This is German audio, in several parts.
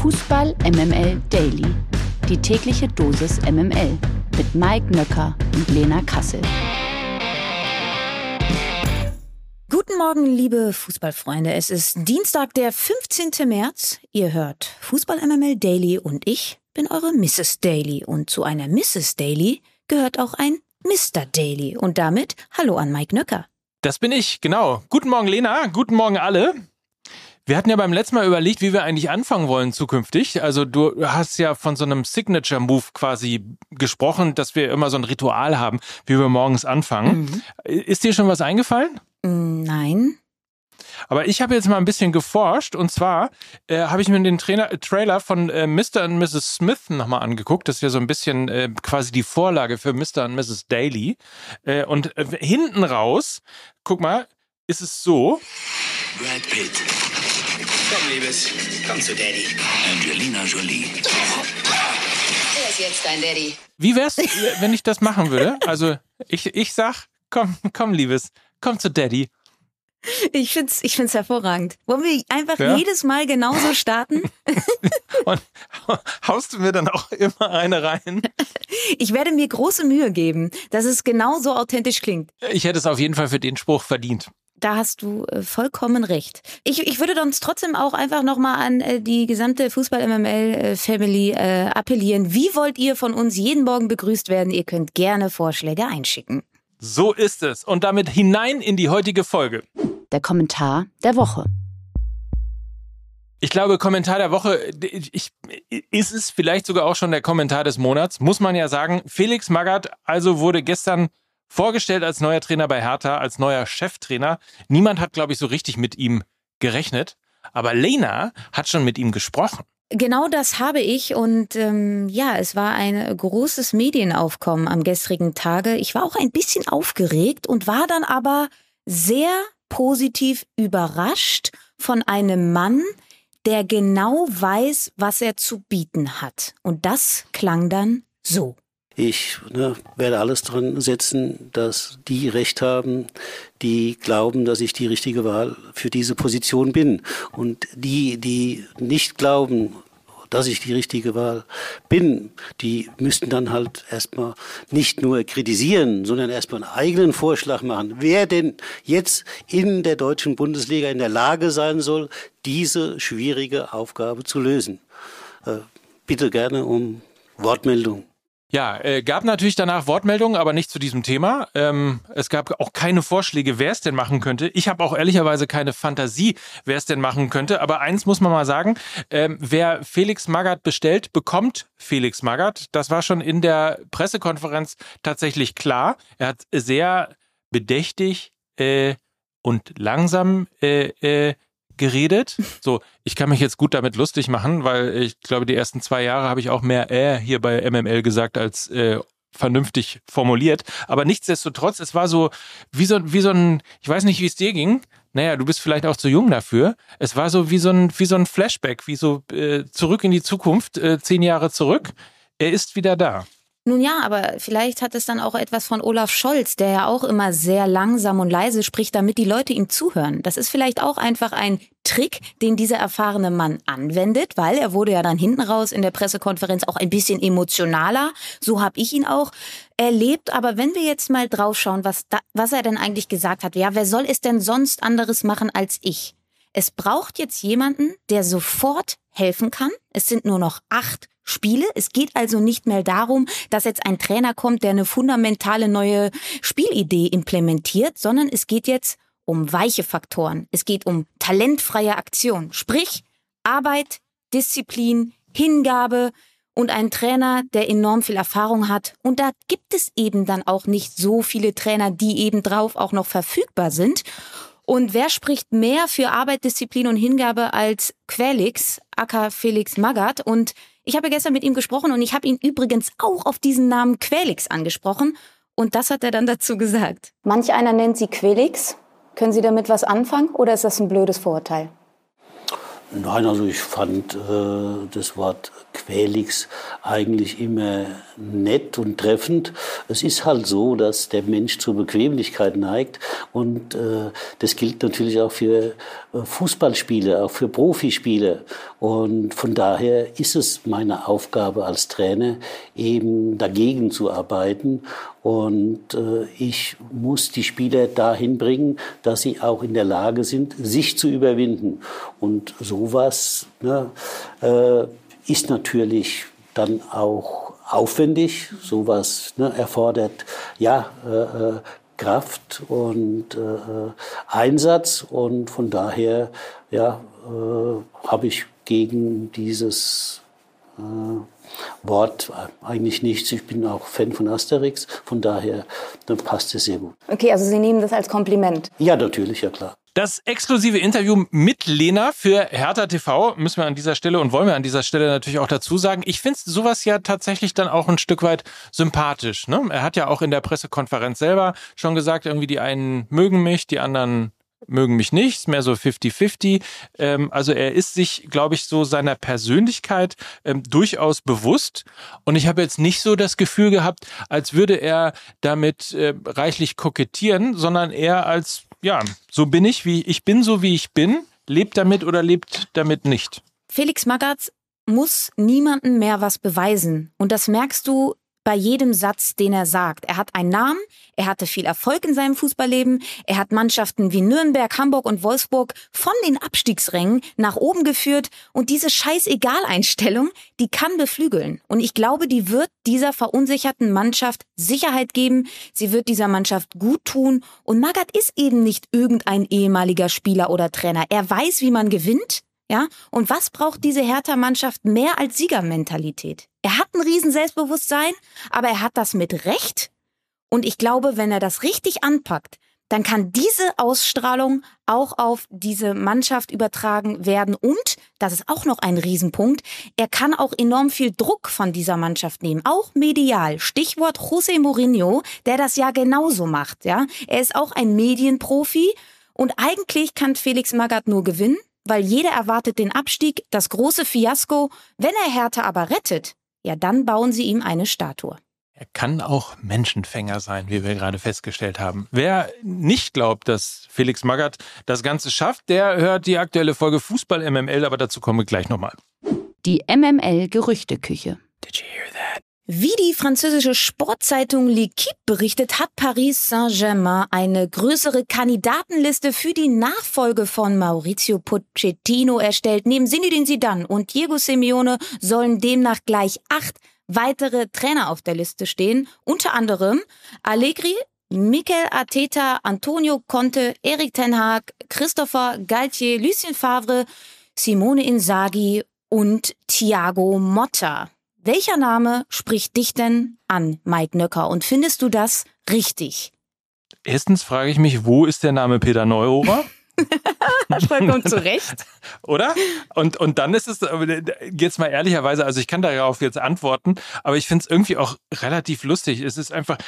Fußball MML Daily. Die tägliche Dosis MML mit Mike Nöcker und Lena Kassel. Guten Morgen, liebe Fußballfreunde. Es ist Dienstag, der 15. März. Ihr hört Fußball MML Daily und ich bin eure Mrs. Daily. Und zu einer Mrs. Daily gehört auch ein Mr. Daily. Und damit Hallo an Mike Nöcker. Das bin ich, genau. Guten Morgen, Lena. Guten Morgen, alle. Wir hatten ja beim letzten Mal überlegt, wie wir eigentlich anfangen wollen zukünftig. Also du hast ja von so einem Signature-Move quasi gesprochen, dass wir immer so ein Ritual haben, wie wir morgens anfangen. Mhm. Ist dir schon was eingefallen? Nein. Aber ich habe jetzt mal ein bisschen geforscht und zwar äh, habe ich mir den Trainer, Trailer von äh, Mr. und Mrs. Smith nochmal angeguckt. Das ist ja so ein bisschen äh, quasi die Vorlage für Mr. und Mrs. Daly. Äh, und äh, hinten raus, guck mal, ist es so. Brad Pitt. Komm, Liebes, komm zu Daddy. Angelina Jolie. Er ist jetzt dein Daddy. Wie wär's, wenn ich das machen würde? Also ich, ich sag, komm, komm, Liebes, komm zu Daddy. Ich find's, ich find's hervorragend. Wollen wir einfach ja? jedes Mal genauso starten? Und haust du mir dann auch immer eine rein? Ich werde mir große Mühe geben, dass es genauso authentisch klingt. Ich hätte es auf jeden Fall für den Spruch verdient. Da hast du äh, vollkommen recht. Ich, ich würde uns trotzdem auch einfach nochmal an äh, die gesamte Fußball-MML-Family äh, appellieren. Wie wollt ihr von uns jeden Morgen begrüßt werden? Ihr könnt gerne Vorschläge einschicken. So ist es. Und damit hinein in die heutige Folge. Der Kommentar der Woche. Ich glaube, Kommentar der Woche ich, ist es vielleicht sogar auch schon der Kommentar des Monats. Muss man ja sagen, Felix Magath also wurde gestern vorgestellt als neuer Trainer bei Hertha, als neuer Cheftrainer. Niemand hat, glaube ich, so richtig mit ihm gerechnet. Aber Lena hat schon mit ihm gesprochen. Genau das habe ich und ähm, ja, es war ein großes Medienaufkommen am gestrigen Tage. Ich war auch ein bisschen aufgeregt und war dann aber sehr positiv überrascht von einem Mann, der genau weiß, was er zu bieten hat. Und das klang dann so. Ich ne, werde alles dran setzen, dass die Recht haben, die glauben, dass ich die richtige Wahl für diese Position bin. Und die, die nicht glauben, dass ich die richtige Wahl bin, die müssten dann halt erstmal nicht nur kritisieren, sondern erstmal einen eigenen Vorschlag machen, wer denn jetzt in der deutschen Bundesliga in der Lage sein soll, diese schwierige Aufgabe zu lösen. Äh, bitte gerne um Wortmeldung. Ja, äh, gab natürlich danach Wortmeldungen, aber nicht zu diesem Thema. Ähm, es gab auch keine Vorschläge, wer es denn machen könnte. Ich habe auch ehrlicherweise keine Fantasie, wer es denn machen könnte. Aber eins muss man mal sagen, ähm, wer Felix Magath bestellt, bekommt Felix Magath. Das war schon in der Pressekonferenz tatsächlich klar. Er hat sehr bedächtig äh, und langsam äh, äh, geredet. So, ich kann mich jetzt gut damit lustig machen, weil ich glaube, die ersten zwei Jahre habe ich auch mehr äh hier bei MML gesagt als äh, vernünftig formuliert. Aber nichtsdestotrotz, es war so wie so, wie so ein, ich weiß nicht, wie es dir ging. Naja, du bist vielleicht auch zu jung dafür. Es war so wie so ein, wie so ein Flashback, wie so äh, zurück in die Zukunft, äh, zehn Jahre zurück. Er ist wieder da. Nun ja, aber vielleicht hat es dann auch etwas von Olaf Scholz, der ja auch immer sehr langsam und leise spricht, damit die Leute ihm zuhören. Das ist vielleicht auch einfach ein Trick, den dieser erfahrene Mann anwendet, weil er wurde ja dann hinten raus in der Pressekonferenz auch ein bisschen emotionaler. So habe ich ihn auch erlebt. Aber wenn wir jetzt mal draufschauen, was, da, was er denn eigentlich gesagt hat, ja, wer soll es denn sonst anderes machen als ich? Es braucht jetzt jemanden, der sofort helfen kann. Es sind nur noch acht Spiele. Es geht also nicht mehr darum, dass jetzt ein Trainer kommt, der eine fundamentale neue Spielidee implementiert, sondern es geht jetzt um weiche Faktoren. Es geht um talentfreie Aktion. Sprich, Arbeit, Disziplin, Hingabe und ein Trainer, der enorm viel Erfahrung hat. Und da gibt es eben dann auch nicht so viele Trainer, die eben drauf auch noch verfügbar sind. Und wer spricht mehr für Arbeit, Disziplin und Hingabe als Quelix, aka Felix Magath? Und ich habe gestern mit ihm gesprochen und ich habe ihn übrigens auch auf diesen Namen Quelix angesprochen. Und das hat er dann dazu gesagt. Manch einer nennt sie Quelix. Können Sie damit was anfangen oder ist das ein blödes Vorurteil? Nein, also ich fand äh, das Wort Quelix eigentlich immer nett und treffend. Es ist halt so, dass der Mensch zur Bequemlichkeit neigt und äh, das gilt natürlich auch für äh, Fußballspiele, auch für Profispiele. Und von daher ist es meine Aufgabe als Trainer, eben dagegen zu arbeiten. Und äh, ich muss die Spieler dahin bringen, dass sie auch in der Lage sind, sich zu überwinden. Und sowas ne, äh, ist natürlich dann auch aufwendig. Sowas ne, erfordert ja äh, äh Kraft und äh, Einsatz und von daher ja, äh, habe ich gegen dieses äh, Wort eigentlich nichts. Ich bin auch Fan von Asterix, von daher dann passt es sehr gut. Okay, also Sie nehmen das als Kompliment. Ja, natürlich, ja klar. Das exklusive Interview mit Lena für Hertha TV müssen wir an dieser Stelle und wollen wir an dieser Stelle natürlich auch dazu sagen. Ich finde sowas ja tatsächlich dann auch ein Stück weit sympathisch. Ne? Er hat ja auch in der Pressekonferenz selber schon gesagt, irgendwie die einen mögen mich, die anderen mögen mich nicht, ist mehr so 50-50. Ähm, also er ist sich, glaube ich, so seiner Persönlichkeit ähm, durchaus bewusst. Und ich habe jetzt nicht so das Gefühl gehabt, als würde er damit äh, reichlich kokettieren, sondern eher als ja, so bin ich, wie ich bin, so wie ich bin, lebt damit oder lebt damit nicht. Felix Magath muss niemandem mehr was beweisen. Und das merkst du bei jedem Satz, den er sagt. Er hat einen Namen, er hatte viel Erfolg in seinem Fußballleben, er hat Mannschaften wie Nürnberg, Hamburg und Wolfsburg von den Abstiegsrängen nach oben geführt und diese Scheißegal-Einstellung, die kann beflügeln. Und ich glaube, die wird dieser verunsicherten Mannschaft Sicherheit geben, sie wird dieser Mannschaft gut tun und Magath ist eben nicht irgendein ehemaliger Spieler oder Trainer. Er weiß, wie man gewinnt, ja? Und was braucht diese Hertha-Mannschaft mehr als Siegermentalität? Er hat ein riesen Selbstbewusstsein, aber er hat das mit Recht. Und ich glaube, wenn er das richtig anpackt, dann kann diese Ausstrahlung auch auf diese Mannschaft übertragen werden. Und, das ist auch noch ein Riesenpunkt, er kann auch enorm viel Druck von dieser Mannschaft nehmen, auch medial. Stichwort José Mourinho, der das ja genauso macht, ja. Er ist auch ein Medienprofi und eigentlich kann Felix Magath nur gewinnen weil jeder erwartet den Abstieg, das große Fiasko. Wenn er Hertha aber rettet, ja, dann bauen sie ihm eine Statue. Er kann auch Menschenfänger sein, wie wir gerade festgestellt haben. Wer nicht glaubt, dass Felix Magath das Ganze schafft, der hört die aktuelle Folge Fußball MML, aber dazu kommen wir gleich nochmal. Die MML Gerüchteküche. Did you hear? Wie die französische Sportzeitung L'Equipe berichtet, hat Paris Saint-Germain eine größere Kandidatenliste für die Nachfolge von Maurizio Pochettino erstellt. Neben Zinedine Zidane und Diego Simeone sollen demnach gleich acht weitere Trainer auf der Liste stehen. Unter anderem Allegri, Mikel Arteta, Antonio Conte, Eric Ten Haag, Christopher Galtier, Lucien Favre, Simone Inzaghi und Thiago Motta. Welcher Name spricht dich denn an, Mike Nöcker? Und findest du das richtig? Erstens frage ich mich, wo ist der Name Peter Neurohrer? Vollkommen zu Recht. Oder? Und, und dann ist es, jetzt mal ehrlicherweise, also ich kann darauf jetzt antworten, aber ich finde es irgendwie auch relativ lustig. Es ist einfach,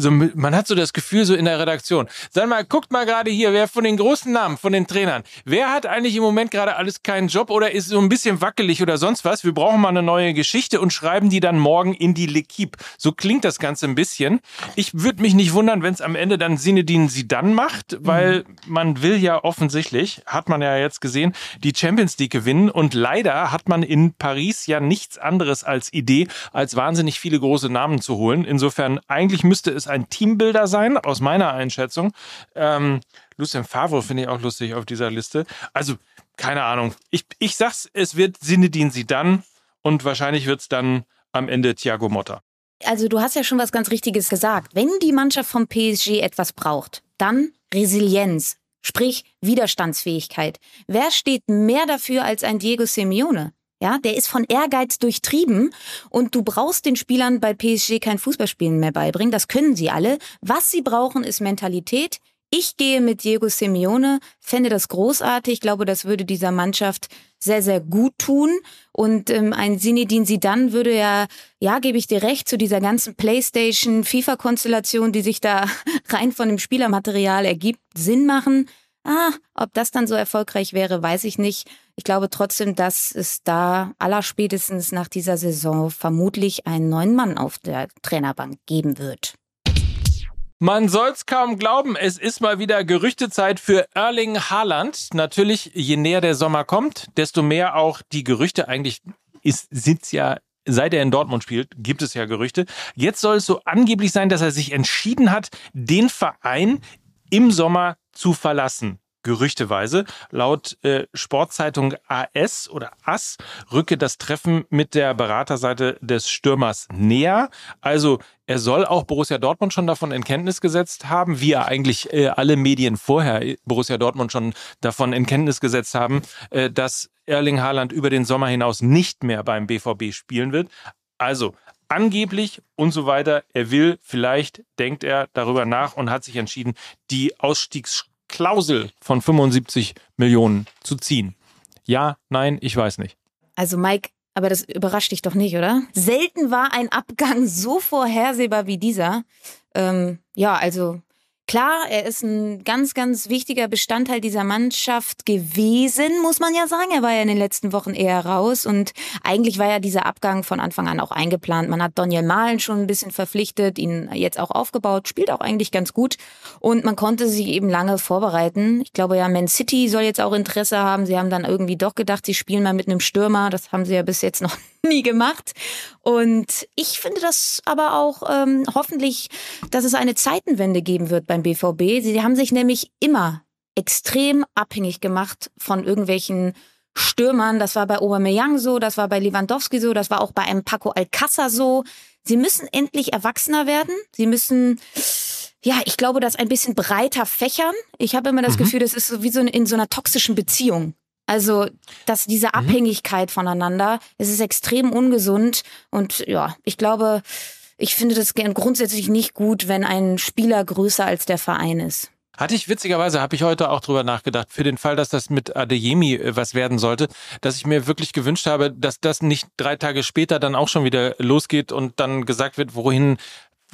so, man hat so das Gefühl, so in der Redaktion. Sag mal, guckt mal gerade hier, wer von den großen Namen, von den Trainern, wer hat eigentlich im Moment gerade alles keinen Job oder ist so ein bisschen wackelig oder sonst was? Wir brauchen mal eine neue Geschichte und schreiben die dann morgen in die L'Equipe. So klingt das Ganze ein bisschen. Ich würde mich nicht wundern, wenn es am Ende dann Sinedin sie dann macht, weil mhm. man will ja offensichtlich, hat man ja jetzt gesehen, die Champions League gewinnen und leider hat man in Paris ja nichts anderes als Idee, als wahnsinnig viele große Namen zu holen. Insofern eigentlich müsste es ein Teambuilder sein, aus meiner Einschätzung. Ähm, Lucien Favre finde ich auch lustig auf dieser Liste. Also, keine Ahnung. Ich, ich sag's, es wird Sinedin dann und wahrscheinlich wird es dann am Ende Thiago Motta. Also du hast ja schon was ganz Richtiges gesagt. Wenn die Mannschaft vom PSG etwas braucht, dann Resilienz, sprich Widerstandsfähigkeit. Wer steht mehr dafür als ein Diego Simeone? Ja, der ist von Ehrgeiz durchtrieben und du brauchst den Spielern bei PSG kein Fußballspielen mehr beibringen. Das können sie alle. Was sie brauchen, ist Mentalität. Ich gehe mit Diego Simeone, fände das großartig. Ich glaube, das würde dieser Mannschaft sehr, sehr gut tun. Und ähm, ein Sinedin Sidan würde ja, ja, gebe ich dir recht, zu dieser ganzen PlayStation, FIFA-Konstellation, die sich da rein von dem Spielermaterial ergibt, Sinn machen. Ah, ob das dann so erfolgreich wäre, weiß ich nicht. Ich glaube trotzdem, dass es da allerspätestens nach dieser Saison vermutlich einen neuen Mann auf der Trainerbank geben wird. Man soll's kaum glauben, es ist mal wieder Gerüchtezeit für Erling Haaland. Natürlich, je näher der Sommer kommt, desto mehr auch die Gerüchte. Eigentlich ist, sind's ja seit er in Dortmund spielt, gibt es ja Gerüchte. Jetzt soll es so angeblich sein, dass er sich entschieden hat, den Verein im Sommer zu verlassen. Gerüchteweise. Laut äh, Sportzeitung AS oder AS rücke das Treffen mit der Beraterseite des Stürmers näher. Also er soll auch Borussia Dortmund schon davon in Kenntnis gesetzt haben, wie er eigentlich äh, alle Medien vorher äh, Borussia Dortmund schon davon in Kenntnis gesetzt haben, äh, dass Erling Haaland über den Sommer hinaus nicht mehr beim BVB spielen wird. Also angeblich und so weiter. Er will, vielleicht denkt er darüber nach und hat sich entschieden, die Ausstiegsklausel von 75 Millionen zu ziehen. Ja, nein, ich weiß nicht. Also Mike, aber das überrascht dich doch nicht, oder? Selten war ein Abgang so vorhersehbar wie dieser. Ähm, ja, also Klar, er ist ein ganz, ganz wichtiger Bestandteil dieser Mannschaft gewesen, muss man ja sagen. Er war ja in den letzten Wochen eher raus und eigentlich war ja dieser Abgang von Anfang an auch eingeplant. Man hat Daniel Mahlen schon ein bisschen verpflichtet, ihn jetzt auch aufgebaut, spielt auch eigentlich ganz gut und man konnte sich eben lange vorbereiten. Ich glaube ja, Man City soll jetzt auch Interesse haben. Sie haben dann irgendwie doch gedacht, sie spielen mal mit einem Stürmer. Das haben sie ja bis jetzt noch nie gemacht. Und ich finde das aber auch ähm, hoffentlich, dass es eine Zeitenwende geben wird beim BVB. Sie haben sich nämlich immer extrem abhängig gemacht von irgendwelchen Stürmern. Das war bei Aubameyang so, das war bei Lewandowski so, das war auch bei einem Paco Alcázar so. Sie müssen endlich erwachsener werden. Sie müssen ja, ich glaube, das ein bisschen breiter fächern. Ich habe immer das mhm. Gefühl, das ist so wie so in so einer toxischen Beziehung. Also, dass diese mhm. Abhängigkeit voneinander, es ist extrem ungesund und ja, ich glaube, ich finde das grundsätzlich nicht gut, wenn ein Spieler größer als der Verein ist. Hatte ich witzigerweise, habe ich heute auch drüber nachgedacht, für den Fall, dass das mit Adeyemi äh, was werden sollte, dass ich mir wirklich gewünscht habe, dass das nicht drei Tage später dann auch schon wieder losgeht und dann gesagt wird, wohin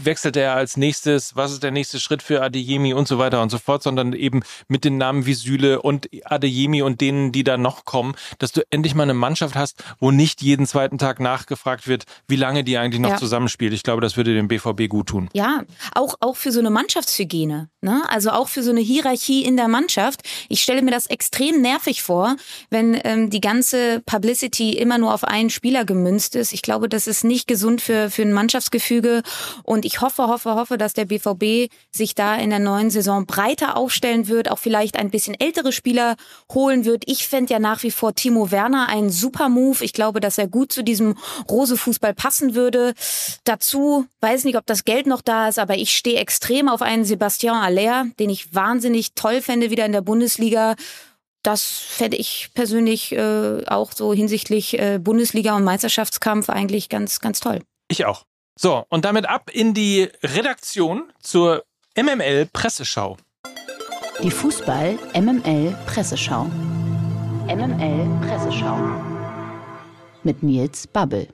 wechselt er als nächstes, was ist der nächste Schritt für Adeyemi und so weiter und so fort, sondern eben mit den Namen wie Süle und Adeyemi und denen, die da noch kommen, dass du endlich mal eine Mannschaft hast, wo nicht jeden zweiten Tag nachgefragt wird, wie lange die eigentlich noch ja. zusammenspielt. Ich glaube, das würde dem BVB gut tun. Ja, auch, auch für so eine Mannschaftshygiene, ne? also auch für so eine Hierarchie in der Mannschaft. Ich stelle mir das extrem nervig vor, wenn ähm, die ganze Publicity immer nur auf einen Spieler gemünzt ist. Ich glaube, das ist nicht gesund für, für ein Mannschaftsgefüge und ich hoffe, hoffe, hoffe, dass der BVB sich da in der neuen Saison breiter aufstellen wird, auch vielleicht ein bisschen ältere Spieler holen wird. Ich fände ja nach wie vor Timo Werner einen super Move. Ich glaube, dass er gut zu diesem Rose-Fußball passen würde. Dazu weiß nicht, ob das Geld noch da ist, aber ich stehe extrem auf einen Sebastian Aller, den ich wahnsinnig toll fände wieder in der Bundesliga das fände ich persönlich äh, auch so hinsichtlich äh, Bundesliga und Meisterschaftskampf eigentlich ganz, ganz toll. Ich auch. So, und damit ab in die Redaktion zur MML Presseschau. Die Fußball MML Presseschau. MML Presseschau. Mit Nils Babbel.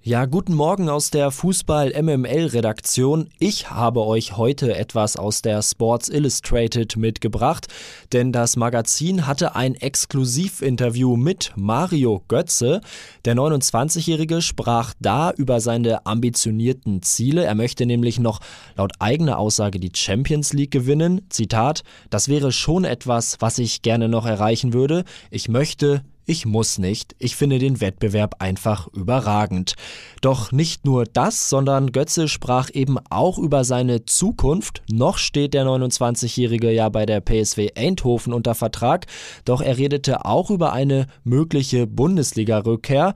Ja, guten Morgen aus der Fußball MML Redaktion. Ich habe euch heute etwas aus der Sports Illustrated mitgebracht, denn das Magazin hatte ein Exklusivinterview mit Mario Götze. Der 29-Jährige sprach da über seine ambitionierten Ziele. Er möchte nämlich noch laut eigener Aussage die Champions League gewinnen. Zitat: Das wäre schon etwas, was ich gerne noch erreichen würde. Ich möchte ich muss nicht, ich finde den Wettbewerb einfach überragend. Doch nicht nur das, sondern Götze sprach eben auch über seine Zukunft. Noch steht der 29-Jährige ja bei der PSW Eindhoven unter Vertrag, doch er redete auch über eine mögliche Bundesliga-Rückkehr.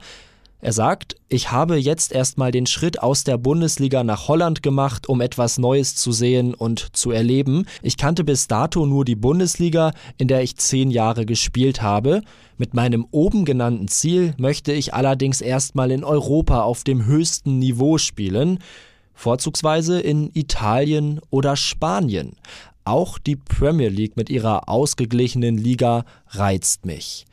Er sagt, ich habe jetzt erstmal den Schritt aus der Bundesliga nach Holland gemacht, um etwas Neues zu sehen und zu erleben. Ich kannte bis dato nur die Bundesliga, in der ich zehn Jahre gespielt habe. Mit meinem oben genannten Ziel möchte ich allerdings erstmal in Europa auf dem höchsten Niveau spielen, vorzugsweise in Italien oder Spanien. Auch die Premier League mit ihrer ausgeglichenen Liga reizt mich.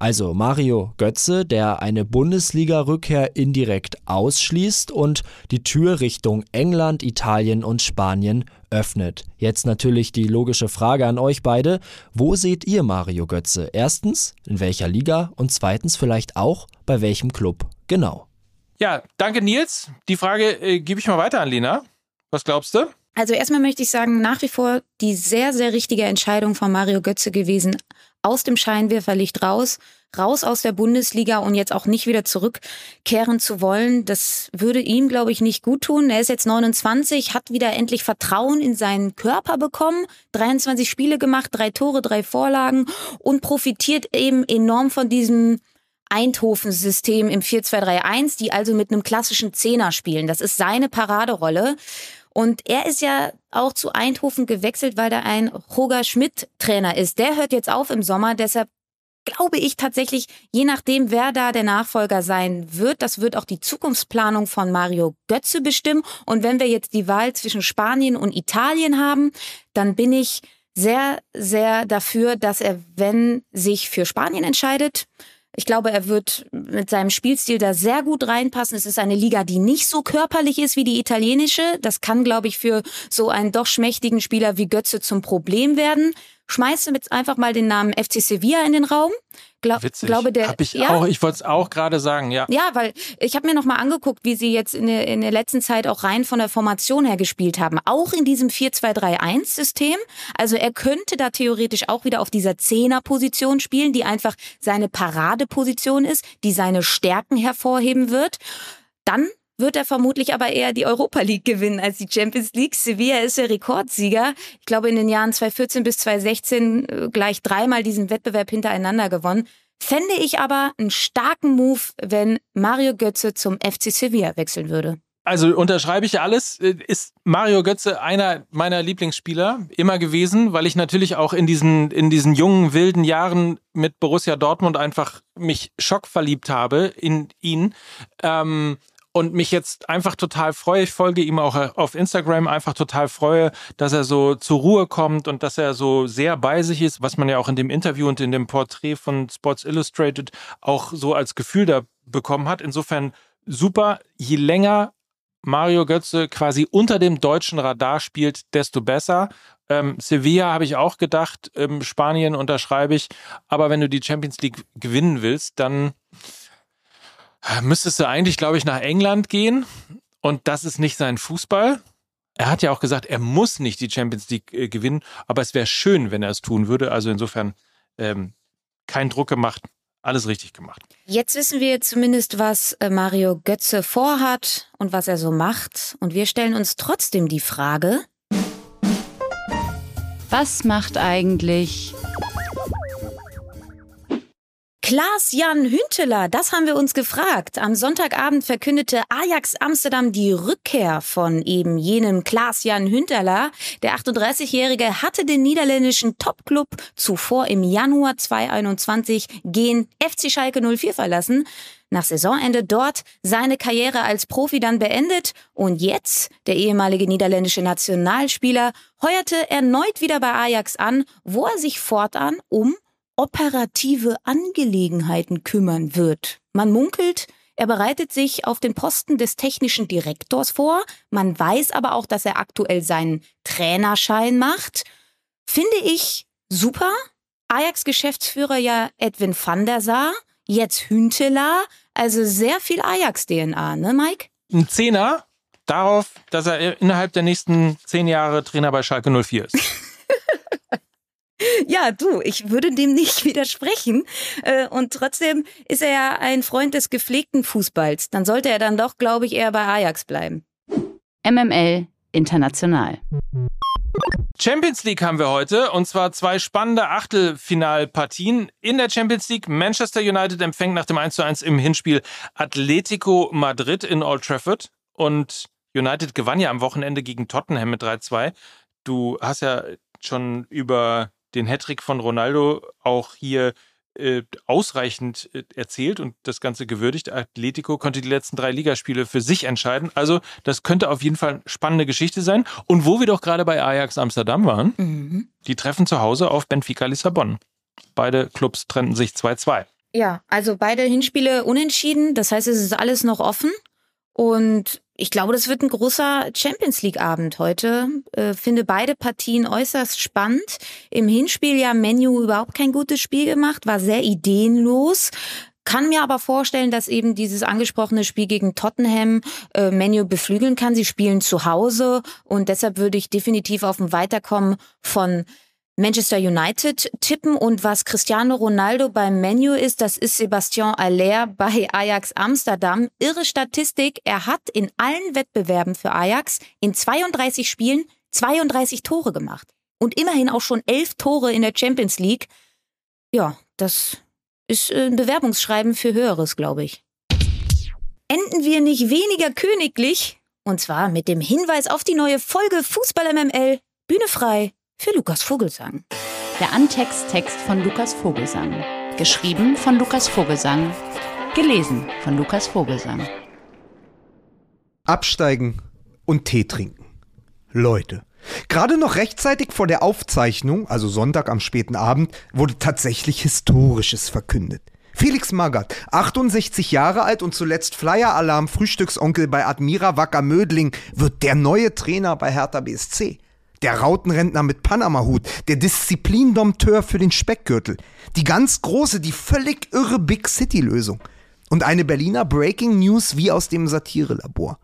Also Mario Götze, der eine Bundesliga-Rückkehr indirekt ausschließt und die Tür Richtung England, Italien und Spanien öffnet. Jetzt natürlich die logische Frage an euch beide. Wo seht ihr Mario Götze? Erstens, in welcher Liga? Und zweitens vielleicht auch, bei welchem Club? Genau. Ja, danke Nils. Die Frage äh, gebe ich mal weiter an Lena. Was glaubst du? Also erstmal möchte ich sagen, nach wie vor die sehr, sehr richtige Entscheidung von Mario Götze gewesen, aus dem Scheinwerferlicht raus, raus aus der Bundesliga und jetzt auch nicht wieder zurückkehren zu wollen. Das würde ihm, glaube ich, nicht gut tun. Er ist jetzt 29, hat wieder endlich Vertrauen in seinen Körper bekommen, 23 Spiele gemacht, drei Tore, drei Vorlagen und profitiert eben enorm von diesem Eindhoven-System im 4-2-3-1, die also mit einem klassischen Zehner spielen. Das ist seine Paraderolle. Und er ist ja auch zu Eindhoven gewechselt, weil da ein Roger Schmidt Trainer ist. Der hört jetzt auf im Sommer, deshalb glaube ich tatsächlich, je nachdem, wer da der Nachfolger sein wird, das wird auch die Zukunftsplanung von Mario Götze bestimmen. Und wenn wir jetzt die Wahl zwischen Spanien und Italien haben, dann bin ich sehr, sehr dafür, dass er, wenn sich für Spanien entscheidet, ich glaube, er wird mit seinem Spielstil da sehr gut reinpassen. Es ist eine Liga, die nicht so körperlich ist wie die italienische. Das kann, glaube ich, für so einen doch schmächtigen Spieler wie Götze zum Problem werden schmeiße jetzt einfach mal den Namen FC Sevilla in den Raum. Gla Witzig. Glaube der, hab ich ja? auch, ich wollte es auch gerade sagen, ja. Ja, weil ich habe mir noch mal angeguckt, wie sie jetzt in der, in der letzten Zeit auch rein von der Formation her gespielt haben, auch in diesem 4-2-3-1 System. Also er könnte da theoretisch auch wieder auf dieser Zehner-Position spielen, die einfach seine Paradeposition ist, die seine Stärken hervorheben wird. Dann wird er vermutlich aber eher die Europa League gewinnen als die Champions League. Sevilla ist der Rekordsieger. Ich glaube, in den Jahren 2014 bis 2016 äh, gleich dreimal diesen Wettbewerb hintereinander gewonnen. Fände ich aber einen starken Move, wenn Mario Götze zum FC Sevilla wechseln würde. Also unterschreibe ich alles. Äh, ist Mario Götze einer meiner Lieblingsspieler immer gewesen, weil ich natürlich auch in diesen, in diesen jungen, wilden Jahren mit Borussia Dortmund einfach mich schockverliebt habe in ihn. Ähm, und mich jetzt einfach total freue. Ich folge ihm auch auf Instagram, einfach total freue, dass er so zur Ruhe kommt und dass er so sehr bei sich ist, was man ja auch in dem Interview und in dem Porträt von Sports Illustrated auch so als Gefühl da bekommen hat. Insofern super. Je länger Mario Götze quasi unter dem deutschen Radar spielt, desto besser. Ähm, Sevilla habe ich auch gedacht, ähm, Spanien unterschreibe ich. Aber wenn du die Champions League gewinnen willst, dann müsstest du eigentlich, glaube ich, nach England gehen. Und das ist nicht sein Fußball. Er hat ja auch gesagt, er muss nicht die Champions League äh, gewinnen, aber es wäre schön, wenn er es tun würde. Also insofern ähm, kein Druck gemacht, alles richtig gemacht. Jetzt wissen wir zumindest, was äh, Mario Götze vorhat und was er so macht. Und wir stellen uns trotzdem die Frage, was macht eigentlich Klaas-Jan Hünteler, das haben wir uns gefragt. Am Sonntagabend verkündete Ajax Amsterdam die Rückkehr von eben jenem Klaas-Jan Hünteler. Der 38-Jährige hatte den niederländischen Topclub zuvor im Januar 2021 gen FC Schalke 04 verlassen. Nach Saisonende dort seine Karriere als Profi dann beendet und jetzt, der ehemalige niederländische Nationalspieler, heuerte erneut wieder bei Ajax an, wo er sich fortan um operative Angelegenheiten kümmern wird. Man munkelt, er bereitet sich auf den Posten des technischen Direktors vor. Man weiß aber auch, dass er aktuell seinen Trainerschein macht. Finde ich super. Ajax-Geschäftsführer ja Edwin van der Sar, jetzt Hünteler, also sehr viel Ajax-DNA, ne Mike? Ein Zehner darauf, dass er innerhalb der nächsten zehn Jahre Trainer bei Schalke 04 ist. Ja, du, ich würde dem nicht widersprechen. Äh, und trotzdem ist er ja ein Freund des gepflegten Fußballs. Dann sollte er dann doch, glaube ich, eher bei Ajax bleiben. MML International. Champions League haben wir heute und zwar zwei spannende Achtelfinalpartien in der Champions League. Manchester United empfängt nach dem 1:1 im Hinspiel Atletico Madrid in Old Trafford und United gewann ja am Wochenende gegen Tottenham mit 3:2. Du hast ja schon über den Hattrick von Ronaldo auch hier äh, ausreichend äh, erzählt und das Ganze gewürdigt. Atletico konnte die letzten drei Ligaspiele für sich entscheiden. Also das könnte auf jeden Fall eine spannende Geschichte sein. Und wo wir doch gerade bei Ajax Amsterdam waren, mhm. die treffen zu Hause auf Benfica Lissabon. Beide Clubs trennten sich 2-2. Ja, also beide Hinspiele unentschieden. Das heißt, es ist alles noch offen. Und ich glaube, das wird ein großer Champions League-Abend heute. Äh, finde beide Partien äußerst spannend. Im Hinspiel ja Menu überhaupt kein gutes Spiel gemacht, war sehr ideenlos. Kann mir aber vorstellen, dass eben dieses angesprochene Spiel gegen Tottenham äh, Menu beflügeln kann. Sie spielen zu Hause und deshalb würde ich definitiv auf ein Weiterkommen von Manchester United tippen und was Cristiano Ronaldo beim Menu ist, das ist Sebastian Aller bei Ajax Amsterdam. Irre Statistik, er hat in allen Wettbewerben für Ajax in 32 Spielen 32 Tore gemacht und immerhin auch schon elf Tore in der Champions League. Ja, das ist ein Bewerbungsschreiben für Höheres, glaube ich. Enden wir nicht weniger königlich, und zwar mit dem Hinweis auf die neue Folge Fußball MML, Bühne frei für Lukas Vogelsang. Der Antexttext von Lukas Vogelsang. Geschrieben von Lukas Vogelsang. Gelesen von Lukas Vogelsang. Absteigen und Tee trinken. Leute. Gerade noch rechtzeitig vor der Aufzeichnung, also Sonntag am späten Abend, wurde tatsächlich Historisches verkündet. Felix Magath, 68 Jahre alt und zuletzt Flyer-Alarm Frühstücksonkel bei Admira Wacker Mödling, wird der neue Trainer bei Hertha BSC. Der Rautenrentner mit Panama-Hut, der Disziplindompteur für den Speckgürtel, die ganz große, die völlig irre Big City-Lösung und eine Berliner Breaking News wie aus dem Satirelabor.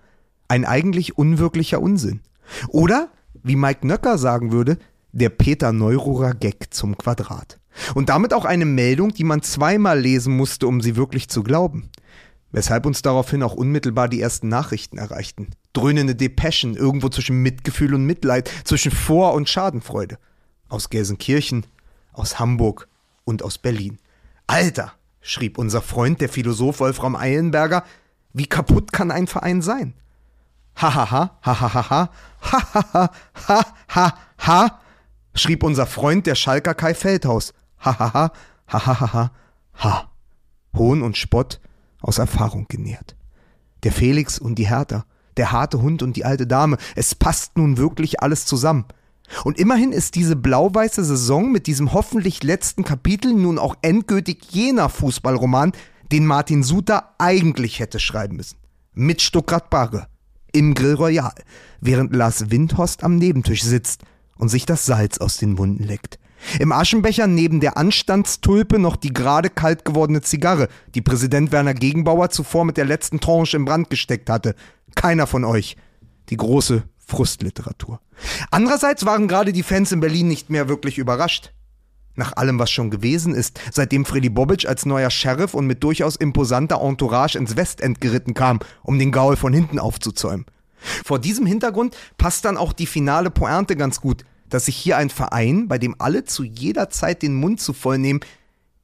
Ein eigentlich unwirklicher Unsinn. Oder, wie Mike Nöcker sagen würde, der Peter Neururer Gag zum Quadrat. Und damit auch eine Meldung, die man zweimal lesen musste, um sie wirklich zu glauben. Weshalb uns daraufhin auch unmittelbar die ersten Nachrichten erreichten dröhnende Depeschen irgendwo zwischen Mitgefühl und Mitleid, zwischen Vor- und Schadenfreude. Aus Gelsenkirchen, aus Hamburg und aus Berlin. Alter, schrieb unser Freund, der Philosoph Wolfram Eilenberger, wie kaputt kann ein Verein sein? Hahaha, hahaha, hahaha, hahaha, ha, schrieb unser Freund, der Schalker Kai Feldhaus. Hahaha, hahaha, ha. Hohn und Spott aus Erfahrung genährt. Der Felix und die Hertha der harte Hund und die alte Dame. Es passt nun wirklich alles zusammen. Und immerhin ist diese blau-weiße Saison mit diesem hoffentlich letzten Kapitel nun auch endgültig jener Fußballroman, den Martin Suter eigentlich hätte schreiben müssen. Mit Stuttgart Barre. Im Grill Royal. Während Lars Windhorst am Nebentisch sitzt und sich das Salz aus den Wunden leckt. Im Aschenbecher neben der Anstandstulpe noch die gerade kalt gewordene Zigarre, die Präsident Werner Gegenbauer zuvor mit der letzten Tranche im Brand gesteckt hatte. Keiner von euch. Die große Frustliteratur. Andererseits waren gerade die Fans in Berlin nicht mehr wirklich überrascht. Nach allem, was schon gewesen ist, seitdem Freddy Bobic als neuer Sheriff und mit durchaus imposanter Entourage ins Westend geritten kam, um den Gaul von hinten aufzuzäumen. Vor diesem Hintergrund passt dann auch die finale Pointe ganz gut, dass sich hier ein Verein, bei dem alle zu jeder Zeit den Mund zu voll nehmen,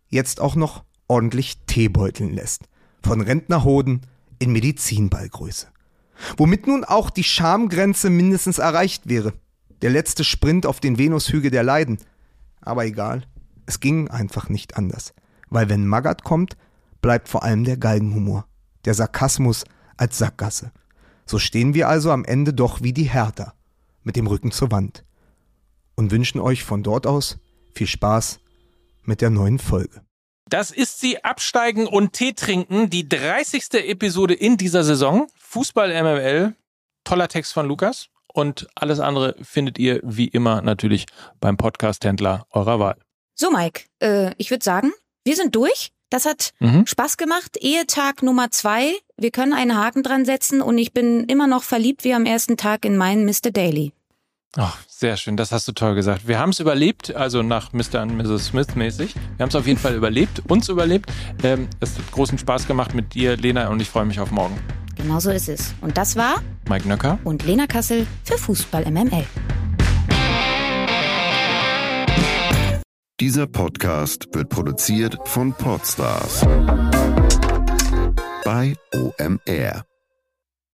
jetzt auch noch ordentlich Teebeuteln lässt. Von Rentnerhoden in Medizinballgröße. Womit nun auch die Schamgrenze mindestens erreicht wäre. Der letzte Sprint auf den Venushügel der Leiden. Aber egal, es ging einfach nicht anders. Weil wenn Magath kommt, bleibt vor allem der Galgenhumor, der Sarkasmus als Sackgasse. So stehen wir also am Ende doch wie die Hertha, mit dem Rücken zur Wand. Und wünschen euch von dort aus viel Spaß mit der neuen Folge. Das ist sie Absteigen und Tee trinken, die 30. Episode in dieser Saison. Fußball MML, toller Text von Lukas. Und alles andere findet ihr wie immer natürlich beim Podcast-Händler eurer Wahl. So, Mike, äh, ich würde sagen, wir sind durch. Das hat mhm. Spaß gemacht. Ehetag Nummer zwei. Wir können einen Haken dran setzen und ich bin immer noch verliebt wie am ersten Tag in meinen Mr. Daily. Ach, sehr schön, das hast du toll gesagt. Wir haben es überlebt, also nach Mr. und Mrs. Smith mäßig. Wir haben es auf jeden Fall überlebt, uns überlebt. Ähm, es hat großen Spaß gemacht mit dir, Lena, und ich freue mich auf morgen. Genau so ist es. Und das war Mike Nöcker und Lena Kassel für Fußball MML. Dieser Podcast wird produziert von Podstars bei OMR.